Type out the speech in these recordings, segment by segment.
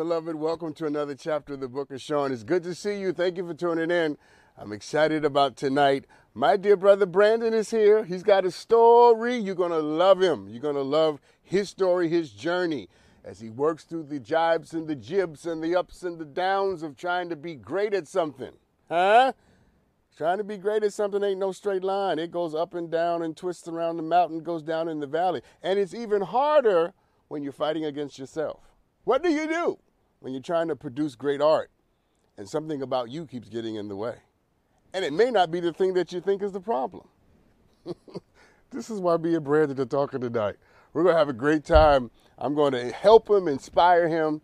Beloved, welcome to another chapter of the book of Sean. It's good to see you. Thank you for tuning in. I'm excited about tonight. My dear brother Brandon is here. He's got a story. You're going to love him. You're going to love his story, his journey, as he works through the jibes and the jibs and the ups and the downs of trying to be great at something. Huh? Trying to be great at something ain't no straight line. It goes up and down and twists around the mountain, goes down in the valley. And it's even harder when you're fighting against yourself. What do you do when you're trying to produce great art and something about you keeps getting in the way? And it may not be the thing that you think is the problem. this is why be a brand the talker tonight. We're going to have a great time. I'm going to help him, inspire him.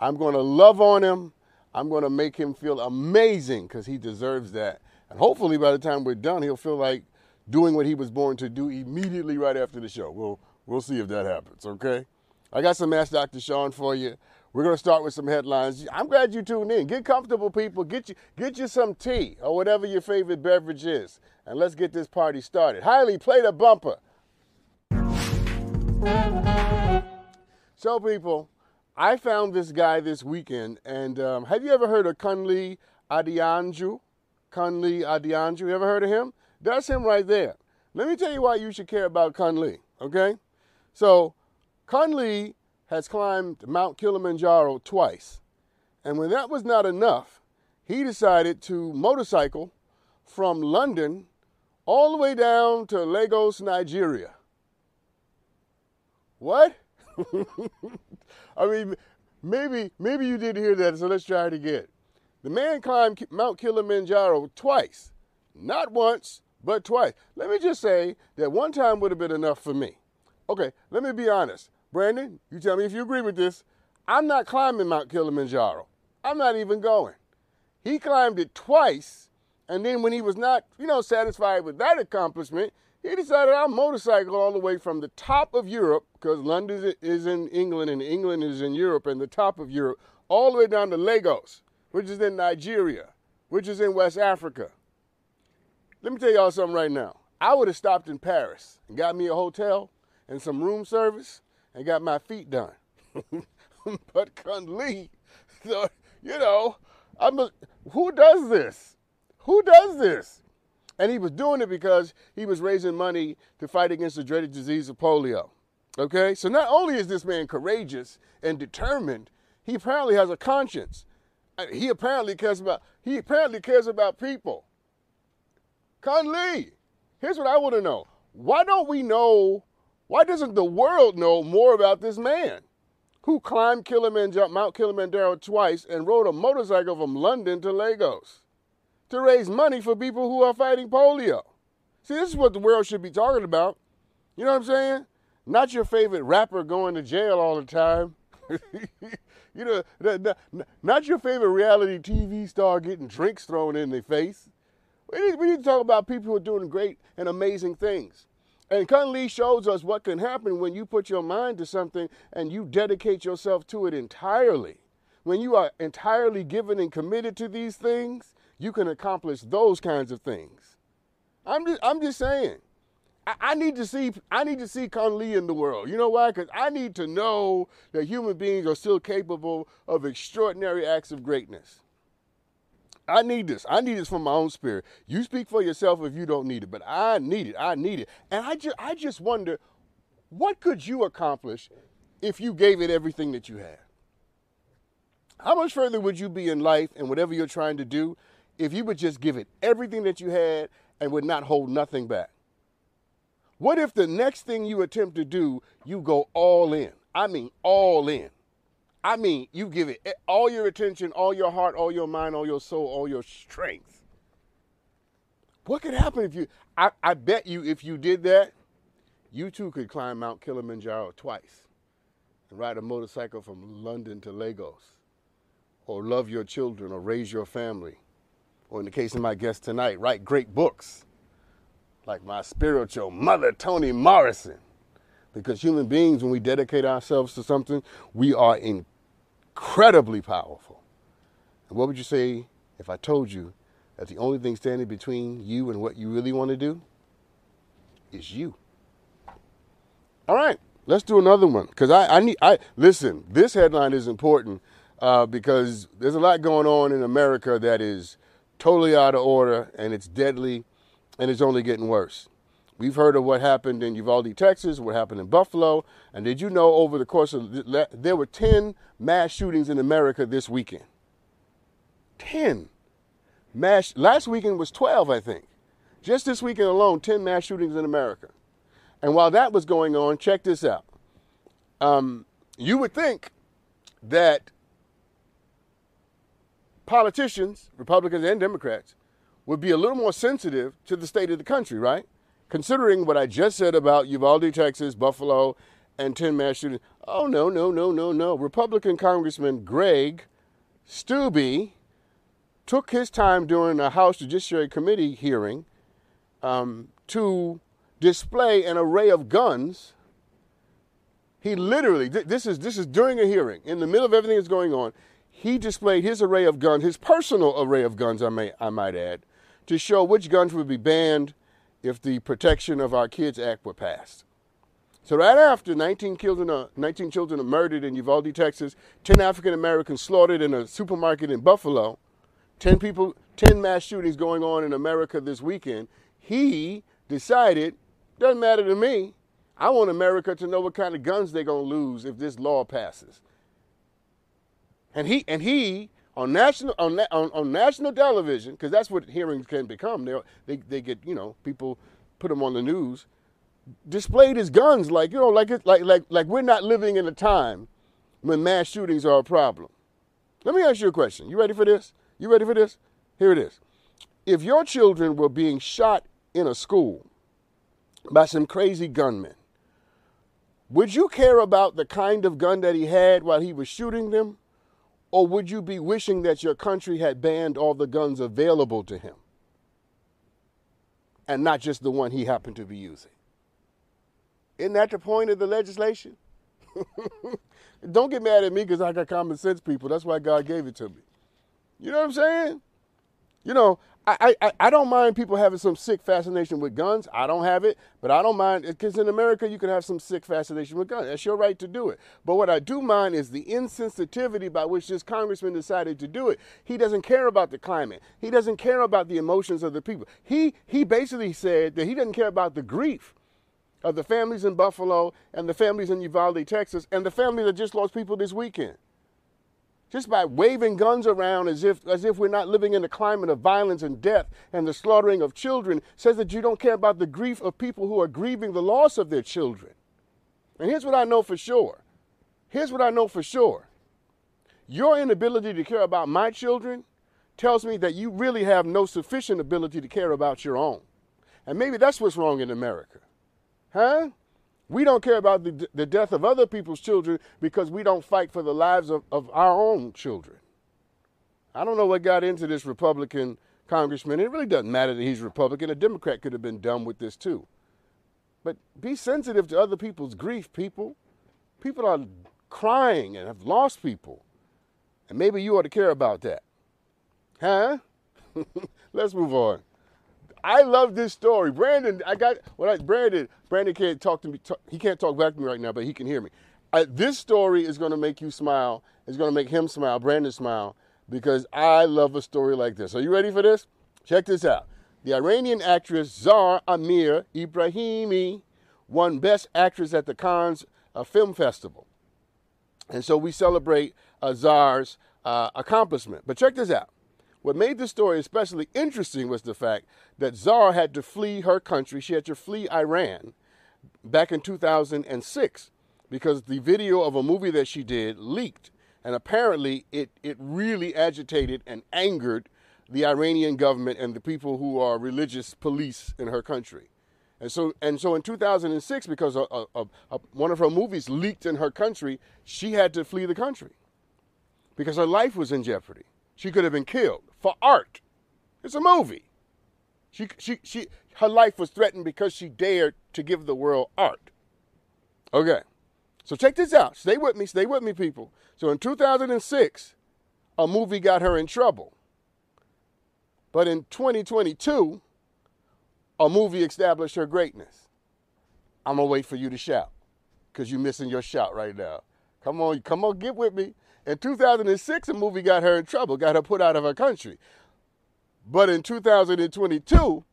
I'm going to love on him. I'm going to make him feel amazing because he deserves that. And hopefully, by the time we're done, he'll feel like doing what he was born to do immediately right after the show. We'll, we'll see if that happens, okay? I got some Ask Dr. Sean for you. We're going to start with some headlines. I'm glad you tuned in. Get comfortable, people. Get you, get you some tea or whatever your favorite beverage is. And let's get this party started. Hiley, play the bumper. So, people, I found this guy this weekend. And um, have you ever heard of Kunle Adeyanju? Kunle Adeyanju. You ever heard of him? That's him right there. Let me tell you why you should care about Kunle, okay? So, Kunle has climbed Mount Kilimanjaro twice. And when that was not enough, he decided to motorcycle from London all the way down to Lagos, Nigeria. What? I mean, maybe maybe you did hear that, so let's try it again. The man climbed Mount Kilimanjaro twice. Not once, but twice. Let me just say that one time would have been enough for me. Okay, let me be honest. Brandon, you tell me if you agree with this. I'm not climbing Mount Kilimanjaro. I'm not even going. He climbed it twice, and then when he was not, you know, satisfied with that accomplishment, he decided I'll motorcycle all the way from the top of Europe, because London is in England and England is in Europe and the top of Europe, all the way down to Lagos, which is in Nigeria, which is in West Africa. Let me tell y'all something right now. I would have stopped in Paris and got me a hotel and some room service and got my feet done. but Kunle, so, you know, I'm a, who does this? Who does this? And he was doing it because he was raising money to fight against the dreaded disease of polio. Okay? So not only is this man courageous and determined, he apparently has a conscience. Uh, he apparently cares about he apparently cares about people. Kunle, here's what I want to know. Why don't we know why doesn't the world know more about this man who climbed Kilimanjaro, Mount Kilimanjaro twice and rode a motorcycle from London to Lagos to raise money for people who are fighting polio? See, this is what the world should be talking about. You know what I'm saying? Not your favorite rapper going to jail all the time. you know, not your favorite reality TV star getting drinks thrown in their face. We need, we need to talk about people who are doing great and amazing things. And Kunle shows us what can happen when you put your mind to something and you dedicate yourself to it entirely. When you are entirely given and committed to these things, you can accomplish those kinds of things. I'm just, I'm just saying. I, I need to see I need to see Kunle in the world. You know why? Because I need to know that human beings are still capable of extraordinary acts of greatness. I need this. I need this for my own spirit. You speak for yourself if you don't need it, but I need it. I need it. And I just I just wonder what could you accomplish if you gave it everything that you had? How much further would you be in life and whatever you're trying to do if you would just give it everything that you had and would not hold nothing back? What if the next thing you attempt to do, you go all in? I mean, all in. I mean, you give it eh, all your attention, all your heart, all your mind, all your soul, all your strength. What could happen if you, I, I bet you, if you did that, you too could climb Mount Kilimanjaro twice and ride a motorcycle from London to Lagos, or love your children, or raise your family, or in the case of my guest tonight, write great books like my spiritual mother, Toni Morrison. Because human beings, when we dedicate ourselves to something, we are incredibly powerful. And what would you say if I told you that the only thing standing between you and what you really want to do is you? All right, let's do another one because I, I need. I listen. This headline is important uh, because there's a lot going on in America that is totally out of order and it's deadly and it's only getting worse. We've heard of what happened in Uvalde, Texas, what happened in Buffalo, and did you know over the course of the, there were 10 mass shootings in America this weekend? 10 mass last weekend was 12, I think. Just this weekend alone, 10 mass shootings in America. And while that was going on, check this out. Um, you would think that politicians, Republicans and Democrats, would be a little more sensitive to the state of the country, right? Considering what I just said about Uvalde, Texas, Buffalo, and 10 mass shootings. Oh, no, no, no, no, no. Republican Congressman Greg Steube took his time during a House Judiciary Committee hearing um, to display an array of guns. He literally, this is, this is during a hearing, in the middle of everything that's going on, he displayed his array of guns, his personal array of guns, I, may, I might add, to show which guns would be banned if the Protection of Our Kids Act were passed. So right after 19 children, are, 19 children are murdered in Uvalde, Texas, 10 African Americans slaughtered in a supermarket in Buffalo, 10 people, 10 mass shootings going on in America this weekend, he decided, doesn't matter to me. I want America to know what kind of guns they're going to lose if this law passes. And he and he on national on, on, on national television because that's what hearings can become. They, they they get you know people put them on the news, displayed his guns like you know like it like like like we're not living in a time when mass shootings are a problem. Let me ask you a question. You ready for this? You ready for this? Here it is. If your children were being shot in a school by some crazy gunmen, would you care about the kind of gun that he had while he was shooting them? Or would you be wishing that your country had banned all the guns available to him and not just the one he happened to be using? Isn't that the point of the legislation? Don't get mad at me because I got common sense people. That's why God gave it to me. You know what I'm saying? You know, I, I, I don't mind people having some sick fascination with guns. I don't have it, but I don't mind because in America you can have some sick fascination with guns. That's your right to do it. But what I do mind is the insensitivity by which this congressman decided to do it. He doesn't care about the climate. He doesn't care about the emotions of the people. He he basically said that he doesn't care about the grief of the families in Buffalo and the families in Uvalde, Texas, and the families that just lost people this weekend just by waving guns around as if, as if we're not living in a climate of violence and death and the slaughtering of children, says that you don't care about the grief of people who are grieving the loss of their children. And here's what I know for sure. Here's what I know for sure. Your inability to care about my children tells me that you really have no sufficient ability to care about your own. And maybe that's what's wrong in America. Huh? We don't care about the, the death of other people's children because we don't fight for the lives of, of our own children. I don't know what got into this Republican congressman. It really doesn't matter that he's Republican. A Democrat could have been dumb with this too. But be sensitive to other people's grief, people. People are crying and have lost people. And maybe you ought to care about that. Huh? Let's move on. I love this story. Brandon, I got when I Brandon, Brandon can't talk to me. Talk, he can't talk back to me right now, but he can hear me. I, this story is going to make you smile. It's going to make him smile, Brandon smile, because I love a story like this. Are you ready for this? Check this out. The Iranian actress Zahra Amir Ebrahimi won Best Actress at the Cannes uh, Film Festival. And so we celebrate uh, Zahra's uh, accomplishment. But check this out. What made this story especially interesting was the fact that Zara had to flee her country. She had to flee Iran back in 2006 because the video of a movie that she did leaked. And apparently, it, it really agitated and angered the Iranian government and the people who are religious police in her country. And so, and so in 2006, because a, a, a, one of her movies leaked in her country, she had to flee the country because her life was in jeopardy. She could have been killed for art. It's a movie. She, she, she, her life was threatened because she dared to give the world art. Okay, so check this out. Stay with me, stay with me, people. So in 2006, a movie got her in trouble. But in 2022, a movie established her greatness. I'm gonna wait for you to shout, because you're missing your shout right now. Come on, come on, get with me. In 2006, a movie got her in trouble, got her put out of her country. But in 2022,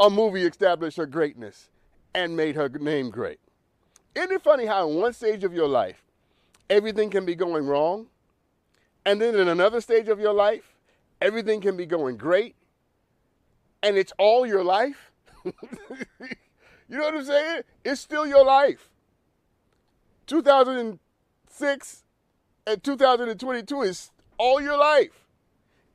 a movie established her greatness and made her name great. Isn't it funny how in one stage of your life, everything can be going wrong, and then in another stage of your life, everything can be going great, and it's all your life? you know what I'm saying? It's still your life. 2006 and 2022 is all your life.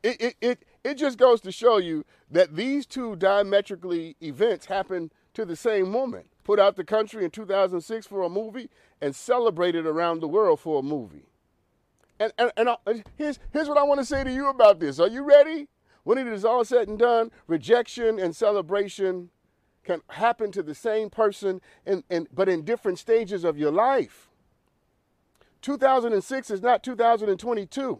It, it, it, it just goes to show you that these two diametrically events happen to the same woman. Put out the country in 2006 for a movie and celebrated around the world for a movie. And, and, and I, here's, here's what I want to say to you about this. Are you ready? When it is all said and done, rejection and celebration can happen to the same person, in, in, but in different stages of your life. 2006 is not 2022.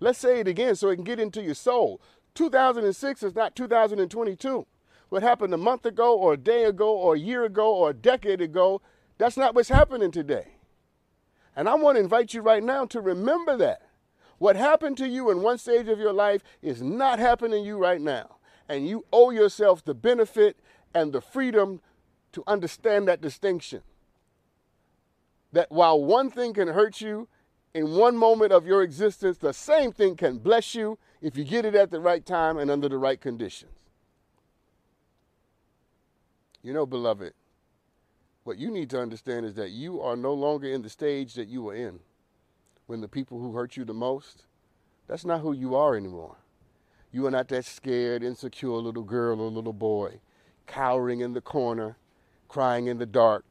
Let's say it again so it can get into your soul. 2006 is not 2022. What happened a month ago, or a day ago, or a year ago, or a decade ago, that's not what's happening today. And I want to invite you right now to remember that. What happened to you in one stage of your life is not happening to you right now. And you owe yourself the benefit and the freedom to understand that distinction. That while one thing can hurt you in one moment of your existence, the same thing can bless you if you get it at the right time and under the right conditions. You know, beloved, what you need to understand is that you are no longer in the stage that you were in when the people who hurt you the most, that's not who you are anymore. You are not that scared, insecure little girl or little boy cowering in the corner, crying in the dark,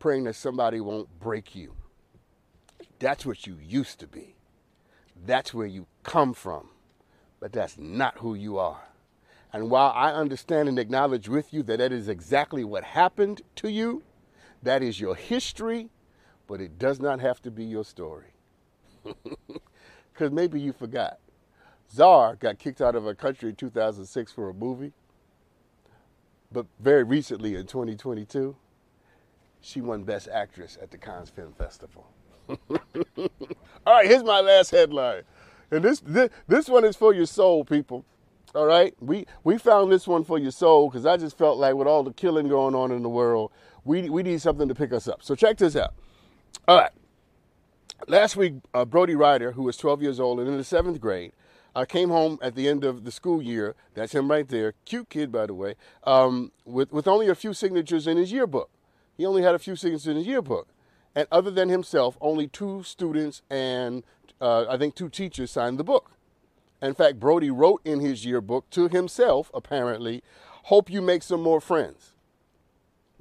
praying that somebody won't break you. That's what you used to be. That's where you come from. But that's not who you are. And while I understand and acknowledge with you that that is exactly what happened to you, that is your history, but it does not have to be your story. Because maybe you forgot. Zar got kicked out of a country in 2006 for a movie. But very recently in 2022, she won Best Actress at the Cannes Film Festival. All right, here's my last headline. And this, this, this one is for your soul, people. All right, we we found this one for your soul because I just felt like with all the killing going on in the world, we we need something to pick us up. So check this out. All right, last week uh, Brody Ryder, who was 12 years old and in the seventh grade, uh, came home at the end of the school year. That's him right there, cute kid by the way, um, with with only a few signatures in his yearbook. He only had a few signatures in his yearbook, and other than himself, only two students and uh, I think two teachers signed the book. In fact, Brody wrote in his yearbook to himself, apparently, hope you make some more friends.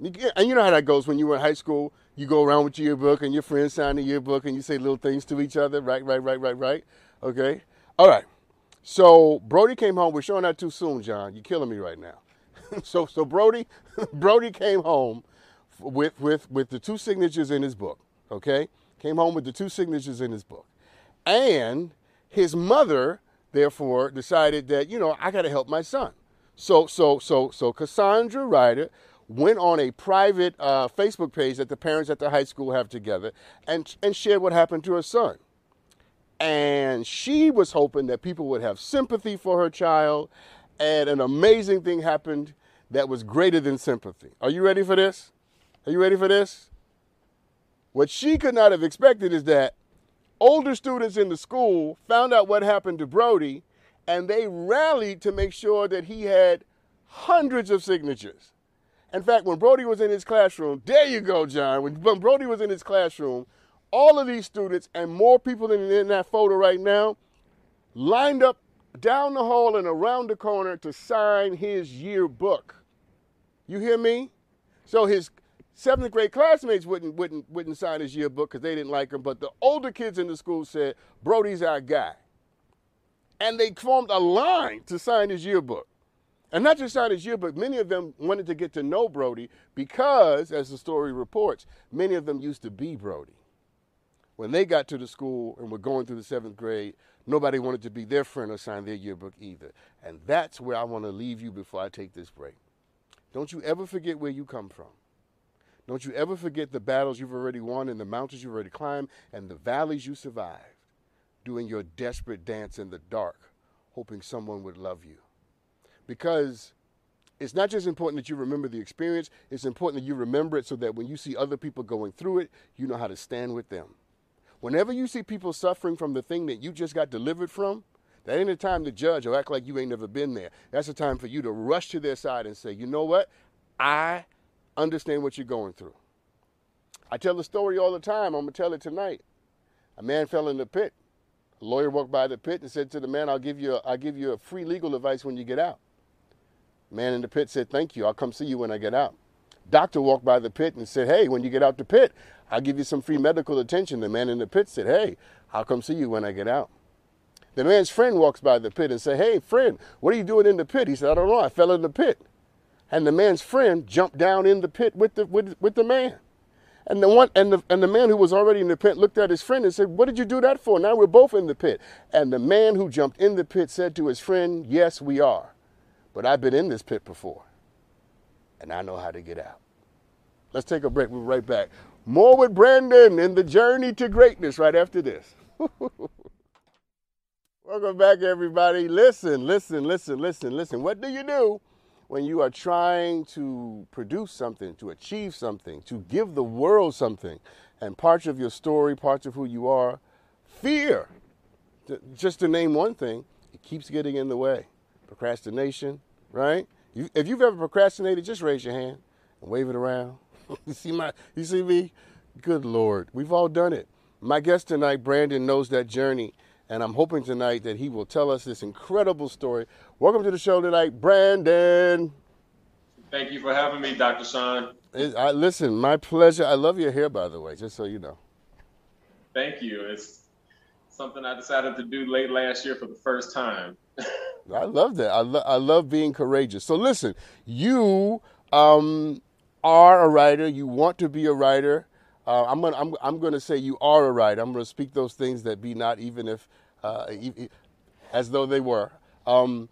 And you know how that goes when you were in high school. You go around with your yearbook and your friends sign the yearbook and you say little things to each other. Right, right, right, right, right. Okay. All right. So Brody came home. We're showing that too soon, John. You're killing me right now. so so Brody Brody came home with with with the two signatures in his book. Okay. Came home with the two signatures in his book. And his mother therefore decided that, you know, I got to help my son. So, so, so, so Cassandra Ryder went on a private uh, Facebook page that the parents at the high school have together and, and shared what happened to her son. And she was hoping that people would have sympathy for her child. And an amazing thing happened that was greater than sympathy. Are you ready for this? Are you ready for this? What she could not have expected is that older students in the school found out what happened to Brody and they rallied to make sure that he had hundreds of signatures. In fact, when Brody was in his classroom, there you go, John. When, when Brody was in his classroom, all of these students and more people than in that photo right now lined up down the hall and around the corner to sign his yearbook. You hear me? So his seventh grade classmates wouldn't wouldn't wouldn't sign his yearbook because they didn't like him, but the older kids in the school said, "Brody's our guy," and they formed a line to sign his yearbook. And not just sign his yearbook, many of them wanted to get to know Brody because, as the story reports, many of them used to be Brody. When they got to the school and were going through the seventh grade, nobody wanted to be their friend or sign their yearbook either. And that's where I want to leave you before I take this break. Don't you ever forget where you come from. Don't you ever forget the battles you've already won and the mountains you've already climbed and the valleys you survived, doing your desperate dance in the dark, hoping someone would love you. Because it's not just important that you remember the experience, it's important that you remember it so that when you see other people going through it, you know how to stand with them. Whenever you see people suffering from the thing that you just got delivered from, that ain't a time to judge or act like you ain't never been there. That's a time for you to rush to their side and say, you know what? I understand what you're going through. I tell the story all the time. I'm going to tell it tonight. A man fell in the pit. A lawyer walked by the pit and said to the man, I'll give you a, I'll give you a free legal advice when you get out. Man in the pit said, Thank you. I'll come see you when I get out. Doctor walked by the pit and said, Hey, when you get out the pit, I'll give you some free medical attention. The man in the pit said, Hey, I'll come see you when I get out. The man's friend walks by the pit and said, Hey, friend, what are you doing in the pit? He said, I don't know. I fell in the pit. And the man's friend jumped down in the pit with the, with, with the man. And the one and the and the man who was already in the pit looked at his friend and said, "What did you do that for? Now we're both in the pit." And the man who jumped in the pit said to his friend, "Yes, we are. But I've been in this pit before. And I know how to get out." Let's take a break. We'll be right back. More with Brandon in the journey to greatness right after this. Welcome back, everybody. Listen, listen, listen, listen, listen. What do you do when you are trying to produce something, to achieve something, to give the world something? And parts of your story, parts of who you are, fear, just to name one thing, it keeps getting in the way. Procrastination, right? If you've ever procrastinated, just raise your hand and wave it around. you see my, you see me? Good Lord, we've all done it. My guest tonight, Brandon, knows that journey, and I'm hoping tonight that he will tell us this incredible story. Welcome to the show tonight, Brandon. Thank you for having me, Dr. Sean. I, listen, my pleasure. I love your hair, by the way, just so you know. Thank you. It's something I decided to do late last year for the first time. I love that. I, lo- I love being courageous. So listen, you um, are a writer. You want to be a writer. Uh, I'm gonna I'm, I'm gonna say you are a writer. I'm gonna speak those things that be not, even if uh, as though they were. Um,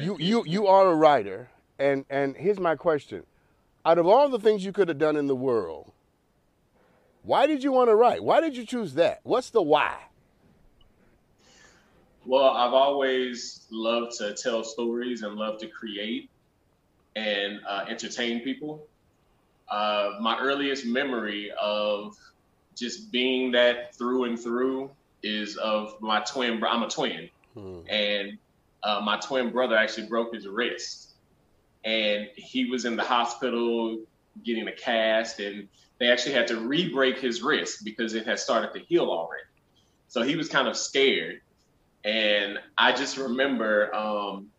you, you you are a writer, and and here's my question: Out of all the things you could have done in the world, why did you want to write? Why did you choose that? What's the why? Well, I've always loved to tell stories and love to create and uh, entertain people. Uh, my earliest memory of just being that through and through is of my twin. I'm a twin, hmm. and uh, my twin brother actually broke his wrist, and he was in the hospital getting a cast, and they actually had to re-break his wrist because it had started to heal already. So he was kind of scared, and I just remember um,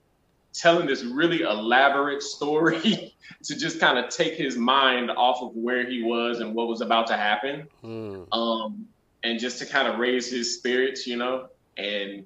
telling this really elaborate story to just kind of take his mind off of where he was and what was about to happen. Mm. Um, and just to kind of raise his spirits, you know, and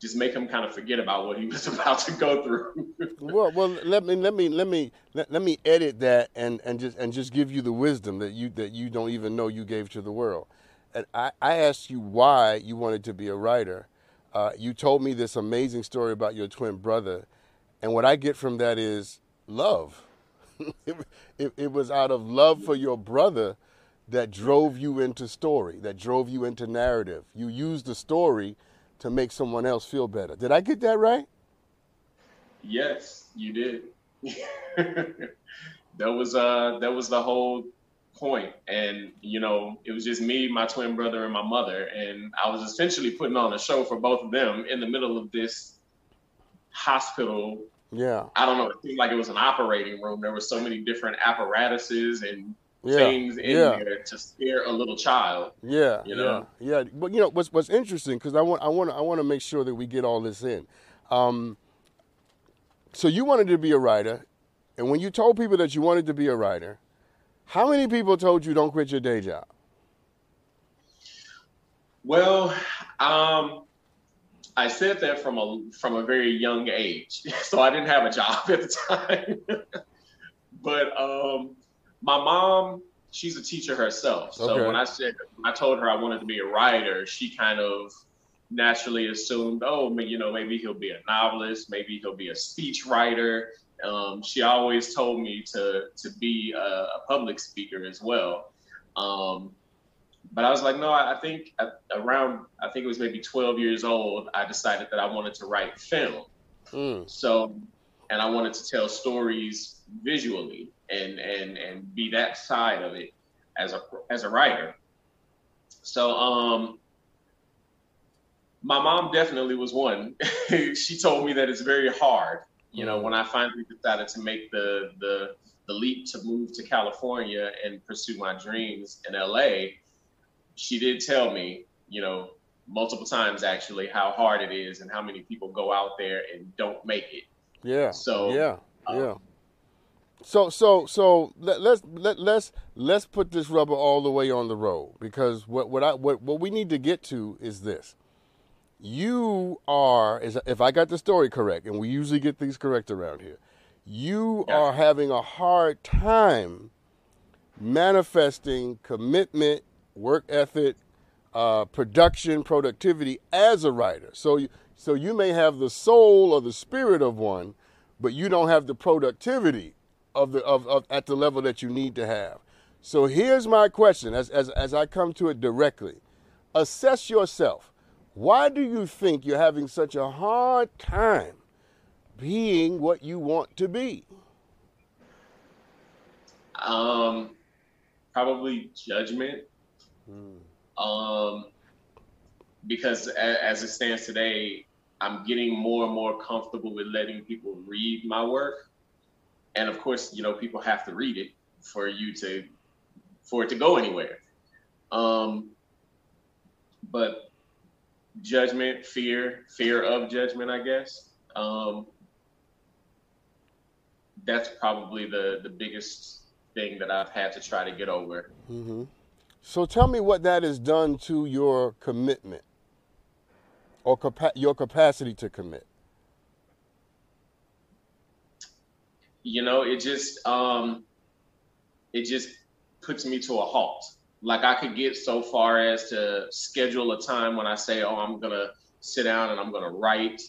just make him kind of forget about what he was about to go through. well, well, let me let me let me let, let me edit that and, and just and just give you the wisdom that you that you don't even know you gave to the world. And I, I asked you why you wanted to be a writer. Uh, you told me this amazing story about your twin brother and what I get from that is love. it, it, it, was out of love for your brother that drove you into story, that drove you into narrative. You used the story to make someone else feel better. Did I get that right? Yes, you did. that was uh that was the whole point and you know it was just me my twin brother and my mother and i was essentially putting on a show for both of them in the middle of this hospital Yeah. I don't know. It seemed like it was an operating room. There were so many different apparatuses and Yeah. things in Yeah. there to scare a little child. Yeah, You know? yeah, yeah. But you know what's what's interesting because I want I want I want to make sure that we get all this in. Um, so you wanted to be a writer, and when you told people that you wanted to be a writer, how many people told you don't quit your day job? Well, um, I said that from a from a very young age, so I didn't have a job at the time. but um, my mom, she's a teacher herself. So Okay. when I said when I told her I wanted to be a writer, she kind of naturally assumed, oh, you know, maybe he'll be a novelist, maybe he'll be a speech writer. Um, she always told me to to be a, a public speaker as well. Um, but I was like, no, I I think around, I think it was maybe 12 years old, I decided that I wanted to write film. Mm, So, and I wanted to tell stories visually and and and be that side of it as a as a writer. So, um, my mom definitely was one. she told me that it's very hard. You know, when I finally decided to make the the the leap to move to California and pursue my dreams in LA, she did tell me, you know, multiple times actually how hard it is and how many people go out there and don't make it. yeah. So, yeah, um, yeah. So so so let, let's let, let's let's put this rubber all the way on the road because what what I what what we need to get to is this. You are is if I got the story correct, and we usually get these correct around here. You Yeah. are having a hard time manifesting commitment, work ethic, uh, production, productivity as a writer. So you, so you may have the soul or the spirit of one, but you don't have the productivity of the of, of at the level that you need to have. So here's my question as, as as I come to it directly. Assess yourself. Why do you think you're having such a hard time being what you want to be? Um, probably judgment. Um, because a, as it stands today, I'm getting more and more comfortable with letting people read my work, and of course, you know, people have to read it for you to for it to go anywhere. Um, but judgment, fear, fear of judgment, I guess. Um, that's probably the the biggest thing that I've had to try to get over. hmm So tell me what that has done to your commitment or capa- your capacity to commit. You know, it just um it just puts me to a halt. Like I could get so far as to schedule a time when I say, "Oh, I'm to sit down and I'm to write."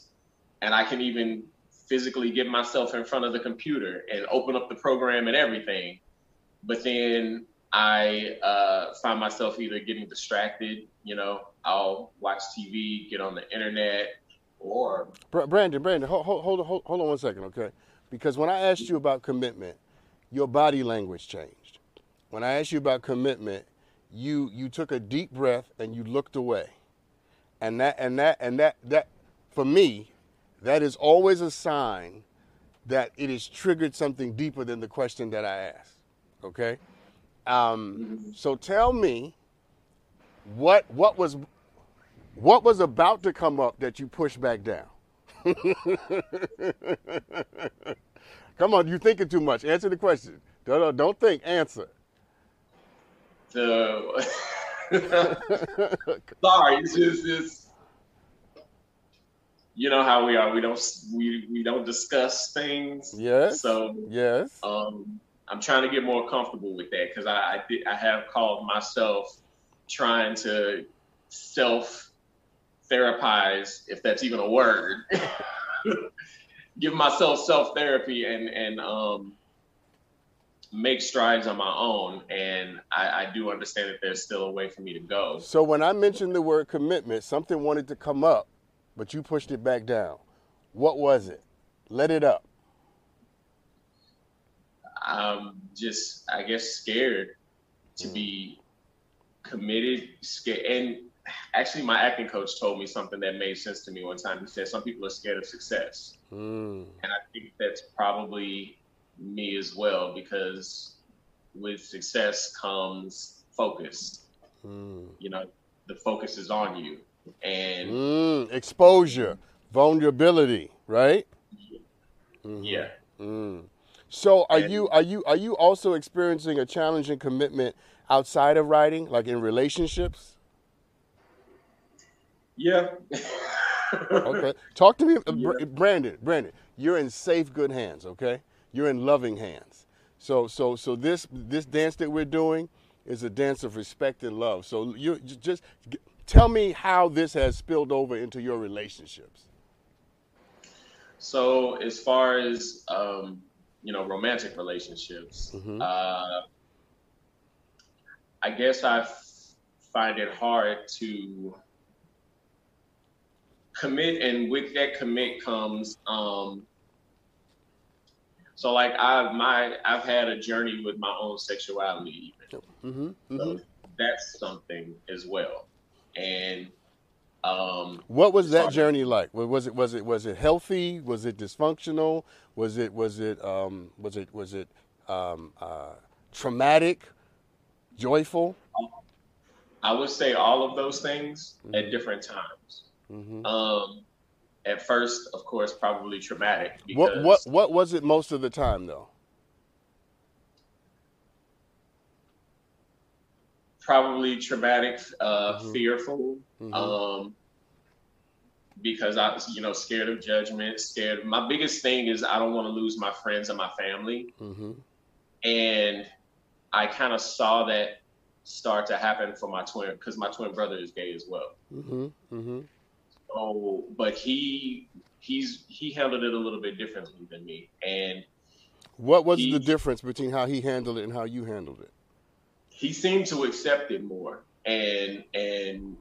And I can even physically get myself in front of the computer and open up the program and everything. But then I uh, find myself either getting distracted, you know, I'll watch TV, get on the internet, or Brandon, Brandon, hold, hold, hold, hold on one second, okay? Because when I asked you about commitment, your body language changed. When I asked you about commitment, you you took a deep breath and you looked away. And that and that and that that for me, that is always a sign that it has triggered something deeper than the question that I asked. Okay? Um, so tell me what what was what was about to come up that you pushed back down? come on, you're thinking too much. Answer the question. Don't, don't- don't think, answer. the sorry it's just it's you know how we are we don't we, we don't discuss things Yes. so Yes. um i'm trying to get more comfortable with that because I, I did i have called myself trying to self therapize if that's even a word give myself self therapy and and um make strides on my own and I, I do understand that there's still a way for me to go So when I mentioned the word commitment, something wanted to come up, but you pushed it back down. What was it? Let it up. I'm just, I guess, scared to be committed, scared, and actually, my acting coach told me something that made sense to me one time. He said, Some people are scared of success. Mm. And I think that's probably me as well, because with success comes focus. Mm. You know, the focus is on you. And mm, exposure, vulnerability, right? Mm-hmm. Yeah. Mm. So are and, you are you are you also experiencing a challenge and commitment outside of writing, like in relationships? Yeah. okay. Talk to me, uh, yeah. Brandon. Brandon, you're in safe, good hands. Okay. You're in loving hands. So, so, so this this dance that we're doing is a dance of respect and love. So you just tell me how this has spilled over into your relationships. So, as far as um, you know, romantic relationships, mm-hmm. uh, I guess I f- find it hard to commit, and with that commit comes um, so like I've my I've had a journey with my own sexuality even. Mm-hmm, mm-hmm. So that's something as well. And um, what was that journey like? Was it was it was it healthy? Was it dysfunctional? Was it was it um, was it was it um, uh, traumatic? Joyful? I would say all of those things mm-hmm. at different times. Mm-hmm. Um, at first, of course, probably traumatic. what what what was it most of the time though? Probably traumatic, uh, mm-hmm. fearful, mm-hmm. um, because I was, you know, scared of judgment, scared. My biggest thing is I don't want to lose my friends and my family, mm-hmm. and I kind of saw that start to happen for my twin because my twin brother is gay as well. So, but he he's he handled it a little bit differently than me. And what was he, the difference between how he handled it and how you handled it? He seemed to accept it more and and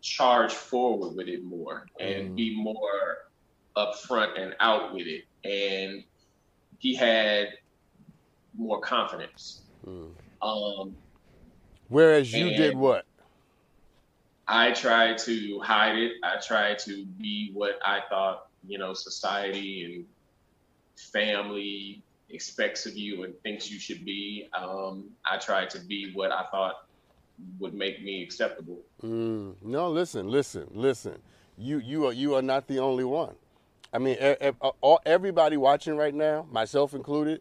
charge forward with it more and mm. be more upfront and out with it. And he had more confidence. Mm. Um, Whereas you did what? I tried to hide it. I tried to be what I thought, you know, society and family expects of you and thinks you should be. Um, I tried to be what I thought would make me acceptable. Mm, no, listen, listen, listen. You you are you are not the only one. I mean, everybody watching right now, myself included,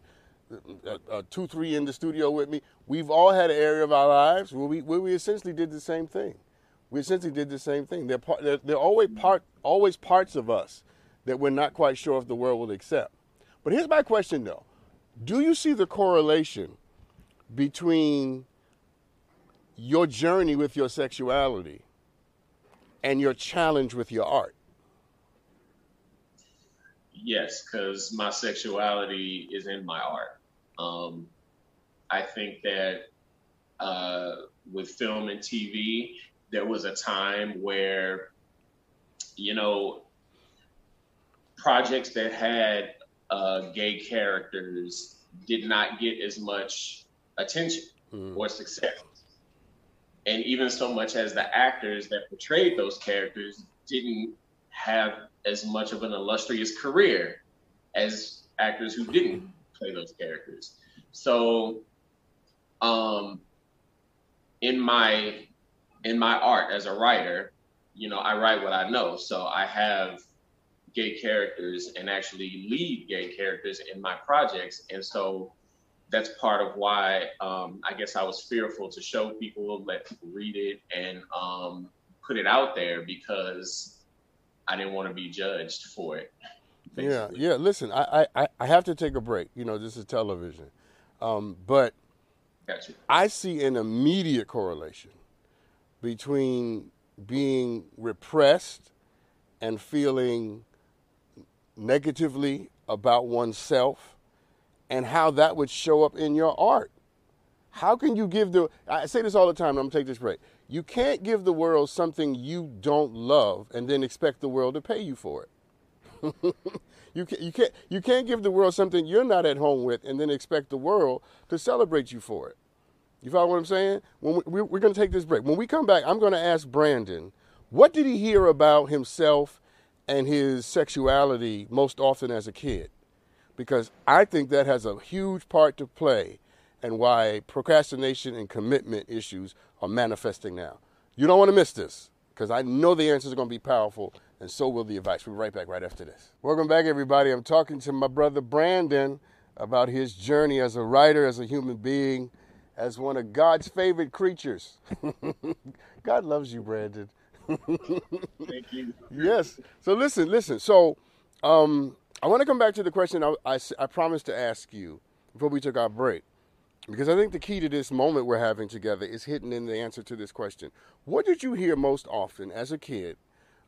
uh, uh, two, three in the studio with me, we've all had an area of our lives where we where we essentially did the same thing we essentially did the same thing. They're, there are always, part, always parts of us that we're not quite sure if the world will accept. But here's my question though Do you see the correlation between your journey with your sexuality and your challenge with your art? Yes, because my sexuality is in my art. Um, I think that uh, with film and TV, there was a time where, you know, projects that had uh, gay characters did not get as much attention mm. or success. And even so much as the actors that portrayed those characters didn't have as much of an illustrious career as actors who didn't play those characters. So, um, in my in my art as a writer, you know, I write what I know. So I have gay characters and actually lead gay characters in my projects. And so that's part of why um, I guess I was fearful to show people, let people read it, and um, put it out there because I didn't want to be judged for it. Basically. Yeah, yeah. Listen, I, I, I have to take a break. You know, this is television. Um, but I see an immediate correlation between being repressed and feeling negatively about oneself and how that would show up in your art. How can you give the, I say this all the time, I'm gonna take this break. You can't give the world something you don't love and then expect the world to pay you for it. you, can, you, can't, you can't give the world something you're not at home with and then expect the world to celebrate you for it. You follow what I'm saying? When we, we're going to take this break. When we come back, I'm going to ask Brandon, what did he hear about himself and his sexuality most often as a kid? Because I think that has a huge part to play and why procrastination and commitment issues are manifesting now. You don't want to miss this because I know the answers are going to be powerful and so will the advice. We'll be right back right after this. Welcome back, everybody. I'm talking to my brother Brandon about his journey as a writer, as a human being, as one of God's favorite creatures. God loves you, Brandon. Thank you. Yes. So listen, listen. So um, I want to come back to the question I, I, I promised to ask you before we took our break. Because I think the key to this moment we're having together is hidden in the answer to this question. What did you hear most often as a kid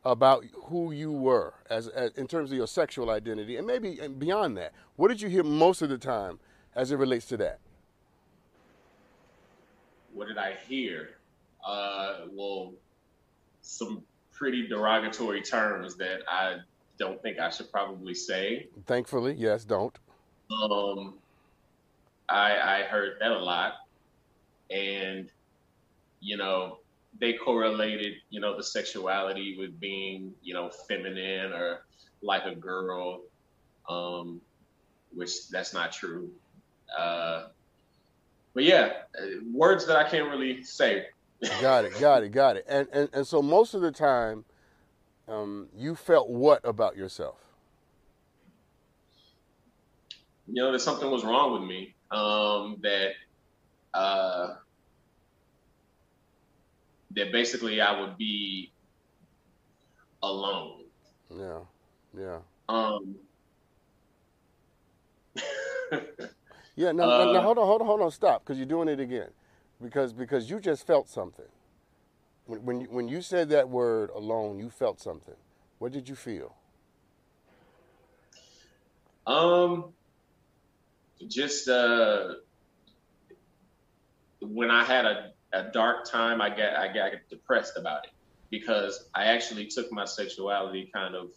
about who you were as, as, in terms of your sexual identity and maybe and beyond that what did you hear most of the time as it relates to that what did i hear? Uh, well some pretty derogatory terms that i don't think i should probably say. Thankfully yes don't. Um i i heard that a lot. And you know they correlated, you know, the sexuality with being, you know, feminine or like a girl, um, which that's not true. Uh, but yeah, words that I can't really say. got it, got it, got it. And and and so most of the time, um, you felt what about yourself? You know that something was wrong with me. Um, that uh, that basically I would be alone. Yeah, yeah. Um. yeah. No, uh, no, no, hold on, hold on, hold on. Stop, because you're doing it again, because because you just felt something. When when you, when you said that word alone, you felt something. What did you feel? Um, just uh, when I had a a dark time, I got I got depressed about it because I actually took my sexuality kind of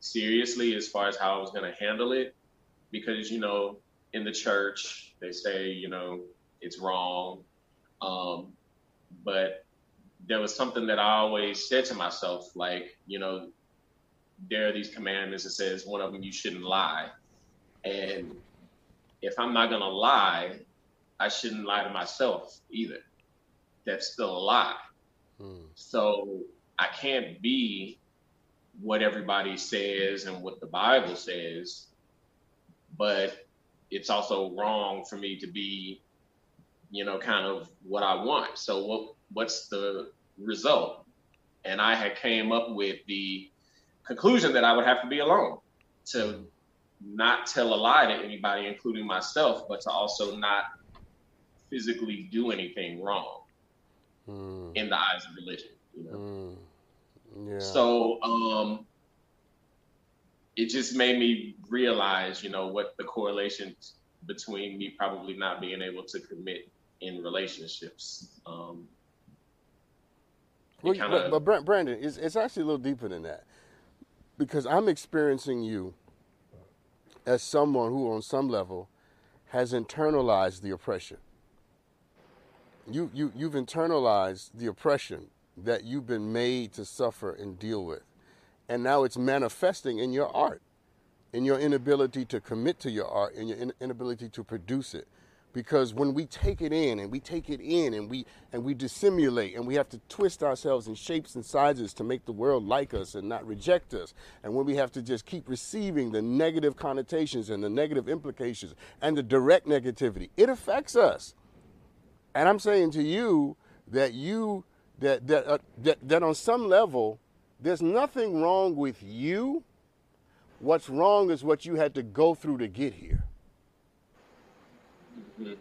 seriously as far as how I was going to handle it. Because you know, in the church, they say you know it's wrong, um, but there was something that I always said to myself, like you know, there are these commandments that says one of them you shouldn't lie, and if I'm not gonna lie, I shouldn't lie to myself either that's still a lie. Hmm. So I can't be what everybody says and what the Bible says, but it's also wrong for me to be, you know, kind of what I want. So what what's the result? And I had came up with the conclusion that I would have to be alone to not tell a lie to anybody, including myself, but to also not physically do anything wrong mm. in the eyes of religion. You know. Mm. Yeah. So um, it just made me realize, you know, what the correlation between me probably not being able to commit in relationships. Um, well, kinda... but, but Brandon, it's, it's actually a little deeper than that because I'm experiencing you as someone who, on some level, has internalized the oppression you, you, you've internalized the oppression that you've been made to suffer and deal with. And now it's manifesting in your art, in your inability to commit to your art, in your inability to produce it. Because when we take it in and we take it in and we and we dissimulate and we have to twist ourselves in shapes and sizes to make the world like us and not reject us. And when we have to just keep receiving the negative connotations and the negative implications and the direct negativity, it affects us. And I'm saying to you that you that that uh, that, that on some level there's nothing wrong with you. What's wrong is what you had to go through to get here. Mm-hmm.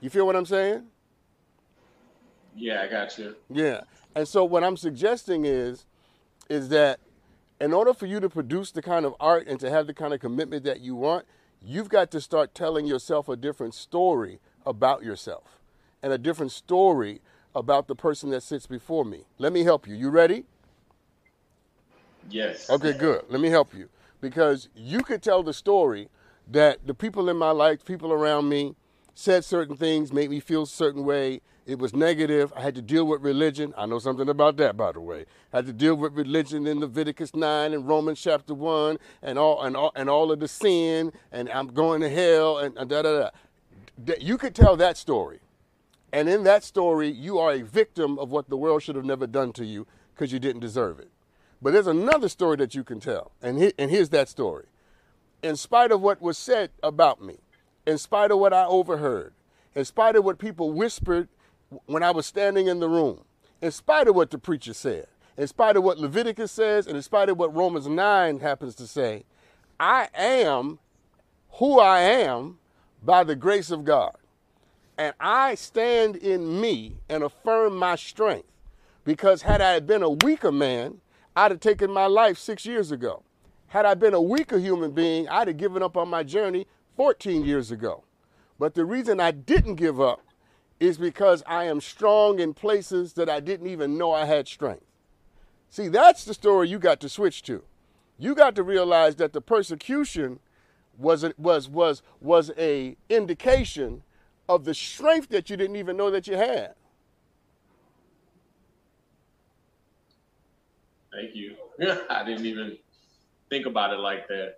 You feel what I'm saying? Yeah, I got you. Yeah. And so what I'm suggesting is is that in order for you to produce the kind of art and to have the kind of commitment that you want, you've got to start telling yourself a different story about yourself and a different story about the person that sits before me. Let me help you. You ready? Yes. Okay, good. Let me help you. Because you could tell the story that the people in my life, people around me, said certain things, made me feel a certain way. It was negative. I had to deal with religion. I know something about that, by the way. I had to deal with religion in Leviticus 9 and Romans chapter 1 and all, and all, and all of the sin, and I'm going to hell, and, da da da. You could tell that story. And in that story, you are a victim of what the world should have never done to you because you didn't deserve it. But there's another story that you can tell. And, he, and here's that story. In spite of what was said about me, in spite of what I overheard, in spite of what people whispered when I was standing in the room, in spite of what the preacher said, in spite of what Leviticus says, and in spite of what Romans 9 happens to say, I am who I am by the grace of God. And I stand in me and affirm my strength. Because had I been a weaker man, I'd have taken my life six years ago. Had I been a weaker human being, I'd have given up on my journey 14 years ago. But the reason I didn't give up is because I am strong in places that I didn't even know I had strength. See, that's the story you got to switch to. You got to realize that the persecution was a, was was was a indication of the strength that you didn't even know that you had. Thank you. I didn't even think about it like that.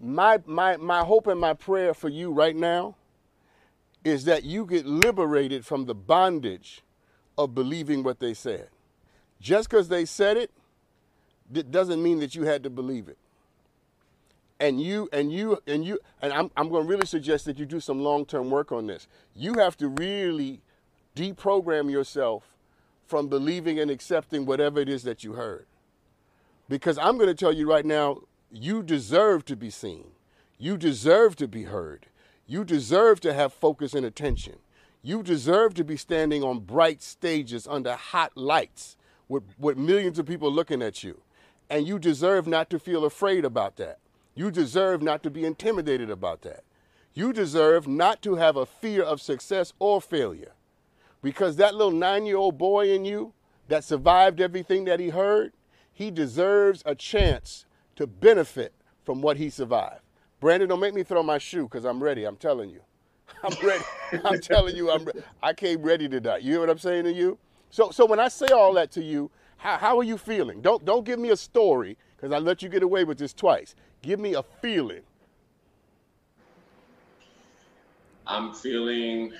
My my my hope and my prayer for you right now is that you get liberated from the bondage of believing what they said. Just because they said it, it doesn't mean that you had to believe it. And you and you and you and I'm I'm going to really suggest that you do some long-term work on this. You have to really deprogram yourself from believing and accepting whatever it is that you heard. Because I'm going to tell you right now, you deserve to be seen. You deserve to be heard. You deserve to have focus and attention. You deserve to be standing on bright stages under hot lights with, with millions of people looking at you. And you deserve not to feel afraid about that. You deserve not to be intimidated about that. You deserve not to have a fear of success or failure. Because that little nine year old boy in you that survived everything that he heard, he deserves a chance to benefit from what he survived. Brandon, don't make me throw my shoe because I'm ready. I'm telling you. I'm ready. I'm telling you, I'm, I came ready to die. You hear what I'm saying to you? So, so when I say all that to you, how, how are you feeling? Don't, don't give me a story because I let you get away with this twice. Give me a feeling. I'm feeling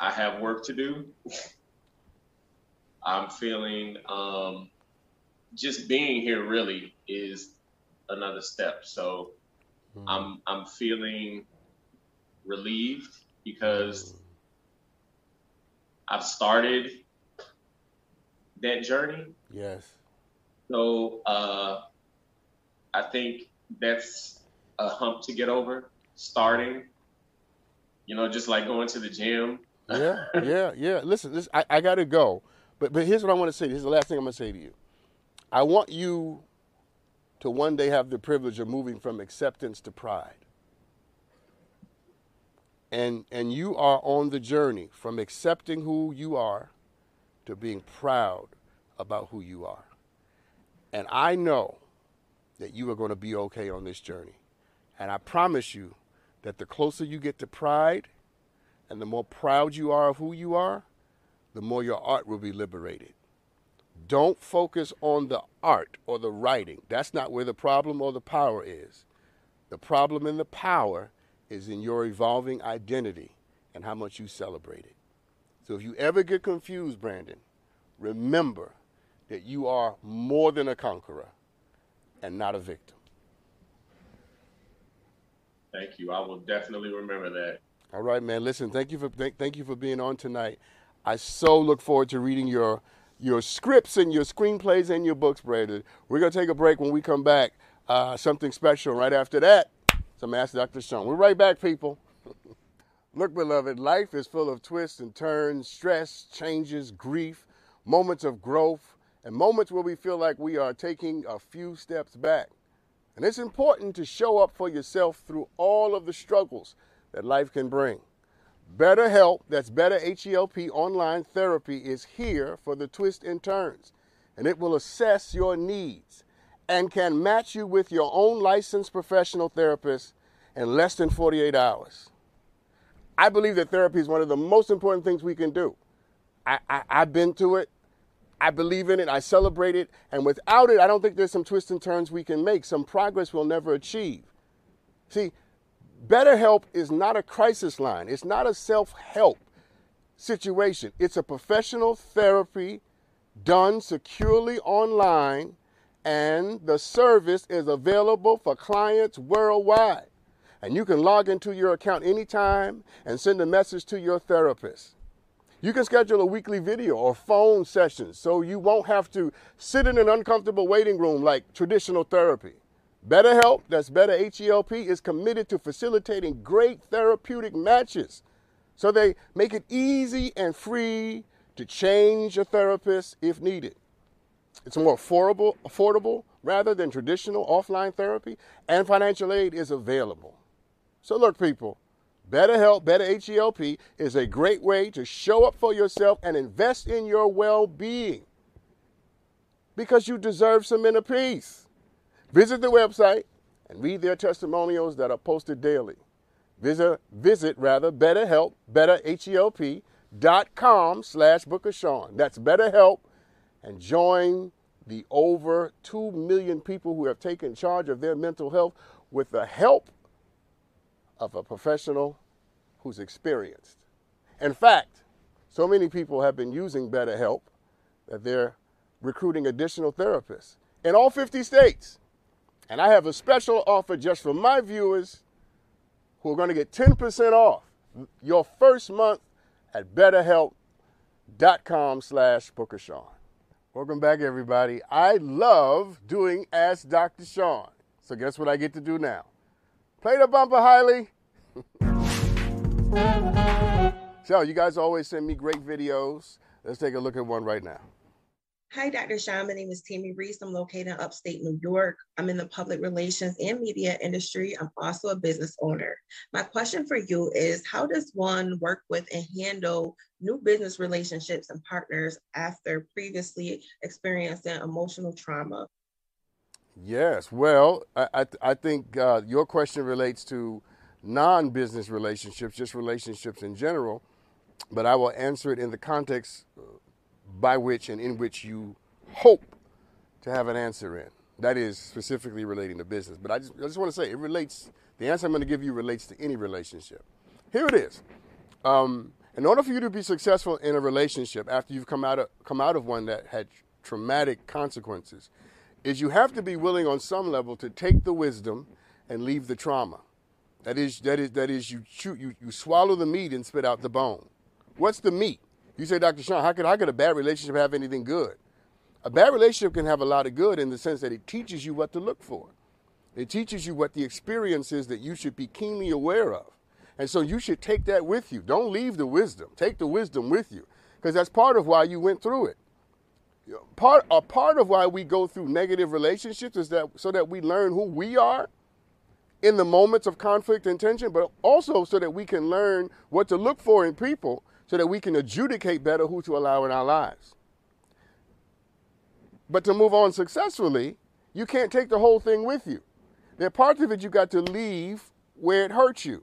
I have work to do. I'm feeling um, just being here really is another step. So mm. I'm I'm feeling relieved because mm. I've started that journey. Yes. So uh, I think that's a hump to get over. Starting, you know, just like going to the gym yeah, yeah, yeah. Listen, I, I got to go. But, but here's what I want to say. Here's the last thing I'm going to say to you. I want you to one day have the privilege of moving from acceptance to pride. And, and you are on the journey from accepting who you are to being proud about who you are. And I know that you are going to be okay on this journey. And I promise you that the closer you get to pride, and the more proud you are of who you are, the more your art will be liberated. Don't focus on the art or the writing. That's not where the problem or the power is. The problem and the power is in your evolving identity and how much you celebrate it. So if you ever get confused, Brandon, remember that you are more than a conqueror and not a victim. Thank you. I will definitely remember that. All right, man. Listen, thank you for thank, thank you for being on tonight. I so look forward to reading your your scripts and your screenplays and your books, Brandon. We're gonna take a break when we come back. Uh, something special right after that. Some Ask Dr. Sean. We're right back, people. Look, beloved, life is full of twists and turns, stress, changes, grief, moments of growth, and moments where we feel like we are taking a few steps back. And it's important to show up for yourself through all of the struggles that life can bring. Better Help, that's Better H-E-L-P online therapy is here for the twists and turns, and it will assess your needs and can match you with your own licensed professional therapist in less than 48 hours. I believe that therapy is one of the most important things we can do. I, I, I've been to it. I believe in it. I celebrate it. And without it, I don't think there's some twists and turns we can make, some progress we'll never achieve. See, BetterHelp is not a crisis line, it's not a self help situation. It's a professional therapy done securely online, and the service is available for clients worldwide. And you can log into your account anytime and send a message to your therapist. You can schedule a weekly video or phone session so you won't have to sit in an uncomfortable waiting room like traditional therapy. BetterHelp, that's Better H-E-L-P, is committed to facilitating great therapeutic matches. So they make it easy and free to change a therapist if needed. It's more affordable, affordable rather than traditional offline therapy, and financial aid is available. So look, people, BetterHelp, Better H-E-L-P, is a great way to show up for yourself and invest in your well-being because you deserve some inner peace. Visit the website and read their testimonials that are posted daily. Visit, visit rather, BetterHelp, Better H-E-L-P, dot com slash Book of Sean. That's BetterHelp, and join the over 2 million people who have taken charge of their mental health with the help of a professional who's experienced. In fact, so many people have been using BetterHelp that they're recruiting additional therapists in all 50 states. And I have a special offer just for my viewers who are going to get 10% off your first month at betterhelp.com slash Book of Sean. Welcome back, everybody. I love doing Ask Dr. Sean. So guess what I get to do now? Play the bumper, Hiley. so you guys always send me great videos. Let's take a look at one right now. Hi, Dr. Sean. My name is Tammy Reese. I'm located in upstate New York. I'm in the public relations and media industry. I'm also a business owner. My question for you is How does one work with and handle new business relationships and partners after previously experiencing emotional trauma? Yes, well, I, I, I think uh, your question relates to non business relationships, just relationships in general, but I will answer it in the context by which and in which you hope to have an answer in. That is specifically relating to business. But I just, I just want to say it relates, the answer I'm going to give you relates to any relationship. Here it is. Um, in order for you to be successful in a relationship after you've come out of, come out of one that had traumatic consequences, is you have to be willing on some level to take the wisdom and leave the trauma. That is, that is, that is you, chew, you, you swallow the meat and spit out the bone. What's the meat? You say, Dr. Sean, how could, how could a bad relationship have anything good? A bad relationship can have a lot of good in the sense that it teaches you what to look for. It teaches you what the experience is that you should be keenly aware of. And so you should take that with you. Don't leave the wisdom. Take the wisdom with you because that's part of why you went through it. Part, a part of why we go through negative relationships is that so that we learn who we are in the moments of conflict and tension, but also so that we can learn what to look for in people so that we can adjudicate better who to allow in our lives. But to move on successfully, you can't take the whole thing with you. There are parts of it you got to leave where it hurts you.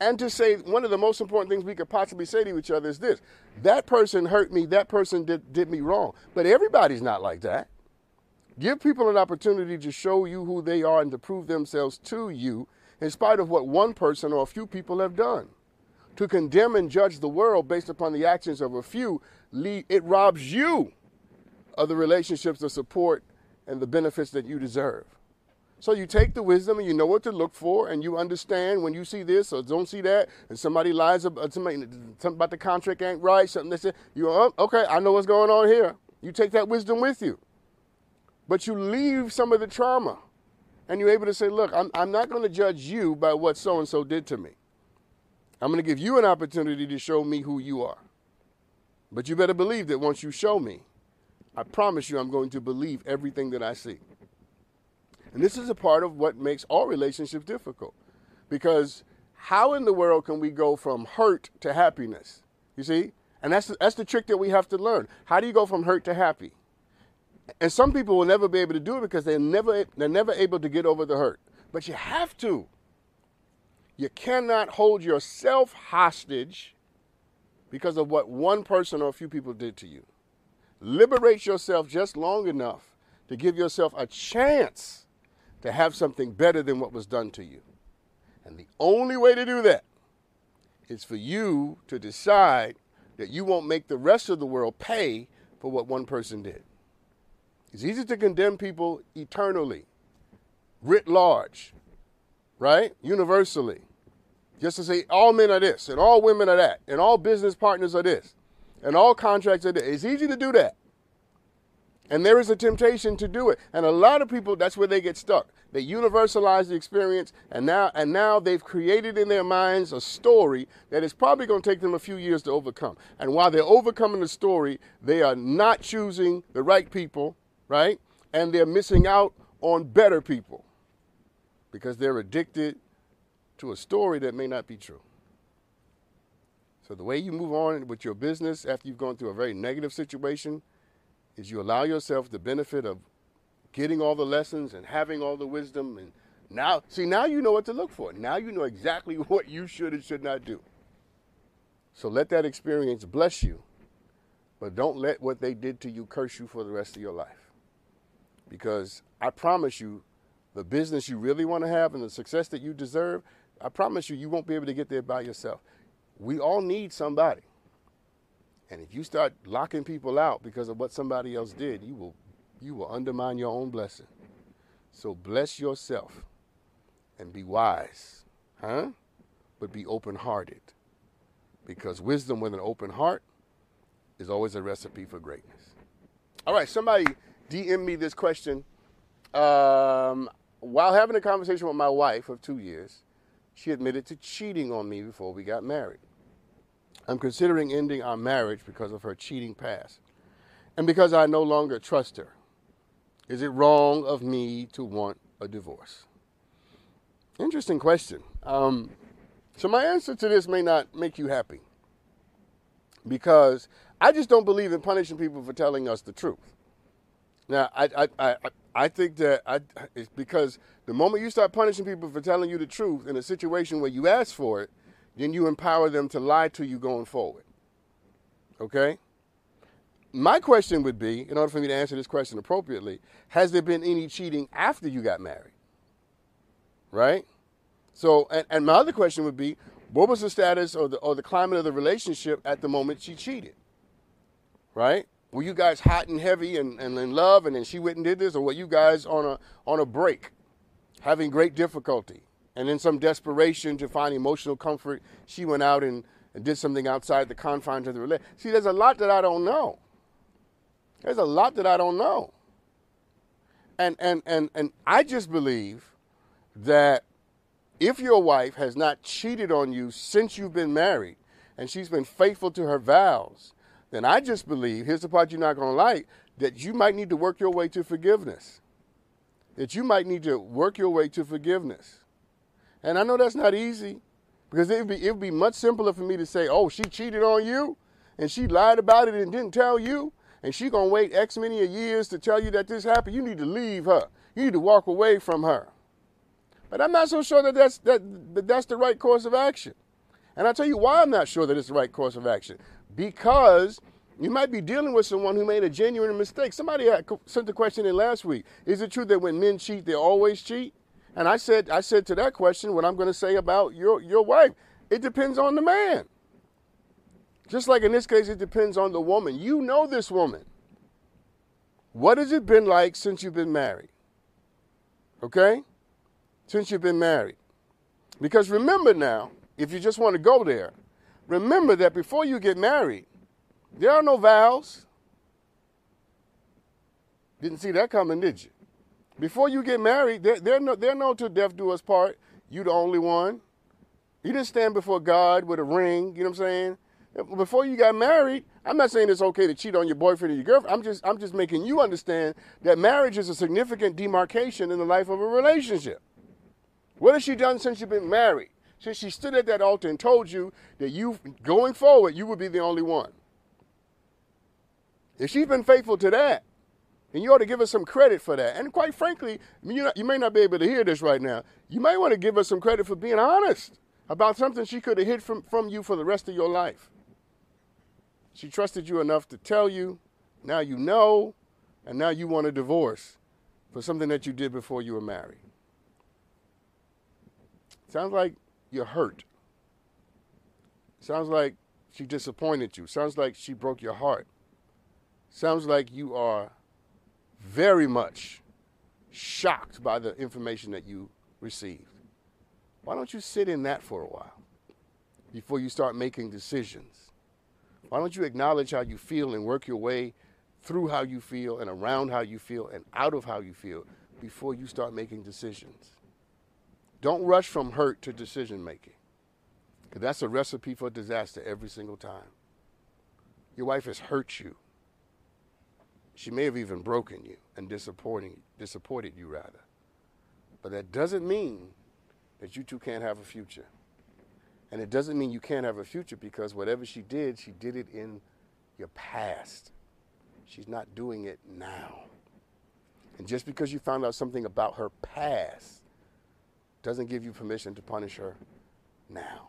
And to say one of the most important things we could possibly say to each other is this that person hurt me, that person did, did me wrong. But everybody's not like that. Give people an opportunity to show you who they are and to prove themselves to you in spite of what one person or a few people have done to condemn and judge the world based upon the actions of a few, it robs you of the relationships, the support, and the benefits that you deserve. So you take the wisdom and you know what to look for, and you understand when you see this or don't see that, and somebody lies about uh, somebody something about the contract ain't right, something that said you oh, okay, I know what's going on here. You take that wisdom with you, but you leave some of the trauma, and you're able to say, look, I'm I'm not going to judge you by what so and so did to me. I'm going to give you an opportunity to show me who you are. But you better believe that once you show me, I promise you I'm going to believe everything that I see. And this is a part of what makes all relationships difficult. Because how in the world can we go from hurt to happiness? You see? And that's the, that's the trick that we have to learn. How do you go from hurt to happy? And some people will never be able to do it because they're never, they're never able to get over the hurt. But you have to. You cannot hold yourself hostage because of what one person or a few people did to you. Liberate yourself just long enough to give yourself a chance to have something better than what was done to you. And the only way to do that is for you to decide that you won't make the rest of the world pay for what one person did. It's easy to condemn people eternally, writ large, right? Universally. Just to say all men are this, and all women are that, and all business partners are this, and all contracts are this. It's easy to do that. And there is a temptation to do it. And a lot of people, that's where they get stuck. They universalize the experience, and now and now they've created in their minds a story that is probably going to take them a few years to overcome. And while they're overcoming the story, they are not choosing the right people, right? And they're missing out on better people because they're addicted to a story that may not be true. So the way you move on with your business after you've gone through a very negative situation is you allow yourself the benefit of getting all the lessons and having all the wisdom and now see now you know what to look for. Now you know exactly what you should and should not do. So let that experience bless you, but don't let what they did to you curse you for the rest of your life. Because I promise you, the business you really want to have and the success that you deserve, I promise you, you won't be able to get there by yourself. We all need somebody. And if you start locking people out because of what somebody else did, you will you will undermine your own blessing. So bless yourself and be wise, huh? But be open-hearted. Because wisdom with an open heart is always a recipe for greatness. All right, somebody DM me this question. Um, while having a conversation with my wife of two years, she admitted to cheating on me before we got married. I'm considering ending our marriage because of her cheating past and because I no longer trust her. Is it wrong of me to want a divorce? Interesting question. Um, so, my answer to this may not make you happy because I just don't believe in punishing people for telling us the truth. Now, I, I, I, I think that I, it's because the moment you start punishing people for telling you the truth in a situation where you ask for it, then you empower them to lie to you going forward. Okay? My question would be, in order for me to answer this question appropriately, has there been any cheating after you got married? Right? So, and, and my other question would be, what was the status or the, or the climate of the relationship at the moment she cheated? Right? Were you guys hot and heavy and, and in love and then she went and did this? Or were you guys on a, on a break, having great difficulty? And in some desperation to find emotional comfort, she went out and, and did something outside the confines of the relationship. See, there's a lot that I don't know. There's a lot that I don't know. And, and, and, and I just believe that if your wife has not cheated on you since you've been married and she's been faithful to her vows, then I just believe, here's the part you're not going to like, that you might need to work your way to forgiveness. That you might need to work your way to forgiveness. And I know that's not easy because it'd be, it'd be much simpler for me to say, oh, she cheated on you and she lied about it and didn't tell you and she gonna wait X many years to tell you that this happened. You need to leave her. You need to walk away from her. But I'm not so sure that that's, that, that that's the right course of action. And I'll tell you why I'm not sure that it's the right course of action. Because you might be dealing with someone who made a genuine mistake. Somebody sent the question in last week. Is it true that when men cheat, they always cheat? And I said, I said to that question what I'm going to say about your, your wife. It depends on the man. Just like in this case, it depends on the woman. You know this woman. What has it been like since you've been married? Okay? Since you've been married. Because remember now, if you just want to go there, remember that before you get married, there are no vows. Didn't see that coming, did you? Before you get married, they're, they're, no, they're known to death do us part. You the only one. You didn't stand before God with a ring, you know what I'm saying? Before you got married, I'm not saying it's okay to cheat on your boyfriend or your girlfriend. I'm just I'm just making you understand that marriage is a significant demarcation in the life of a relationship. What has she done since you've been married? Since she stood at that altar and told you that you going forward, you would be the only one. If she's been faithful to that, and you ought to give us some credit for that. And quite frankly, you, know, you may not be able to hear this right now. You may want to give us some credit for being honest about something she could have hid from, from you for the rest of your life. She trusted you enough to tell you. Now you know, and now you want a divorce for something that you did before you were married. Sounds like you're hurt. Sounds like she disappointed you. Sounds like she broke your heart. Sounds like you are very much shocked by the information that you received. Why don't you sit in that for a while before you start making decisions? Why don't you acknowledge how you feel and work your way through how you feel and around how you feel and out of how you feel before you start making decisions? Don't rush from hurt to decision making. That's a recipe for disaster every single time. Your wife has hurt you. She may have even broken you and disappointing, disappointed you, rather. But that doesn't mean that you two can't have a future. And it doesn't mean you can't have a future because whatever she did, she did it in your past. She's not doing it now. And just because you found out something about her past doesn't give you permission to punish her now.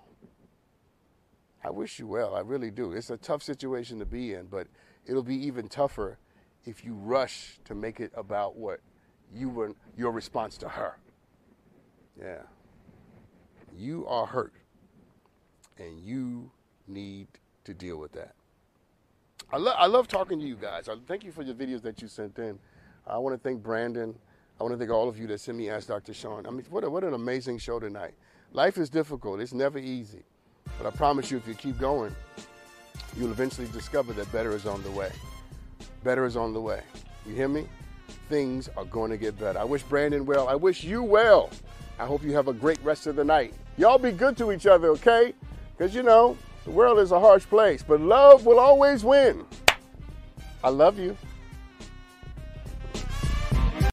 I wish you well. I really do. It's a tough situation to be in, but it'll be even tougher if you rush to make it about what you were your response to her. Yeah. You are hurt and you need to deal with that. I, lo- I love talking to you guys. I thank you for your videos that you sent in. I want to thank Brandon. I want to thank all of you that sent me Ask Dr. Sean. I mean, what, a, what an amazing show tonight. Life is difficult. It's never easy. But I promise you, if you keep going, you'll eventually discover that better is on the way. Better is on the way. You hear me? Things are going to get better. I wish Brandon well. I wish you well. I hope you have a great rest of the night. Y'all be good to each other, okay? Because, you know, the world is a harsh place, but love will always win. I love you.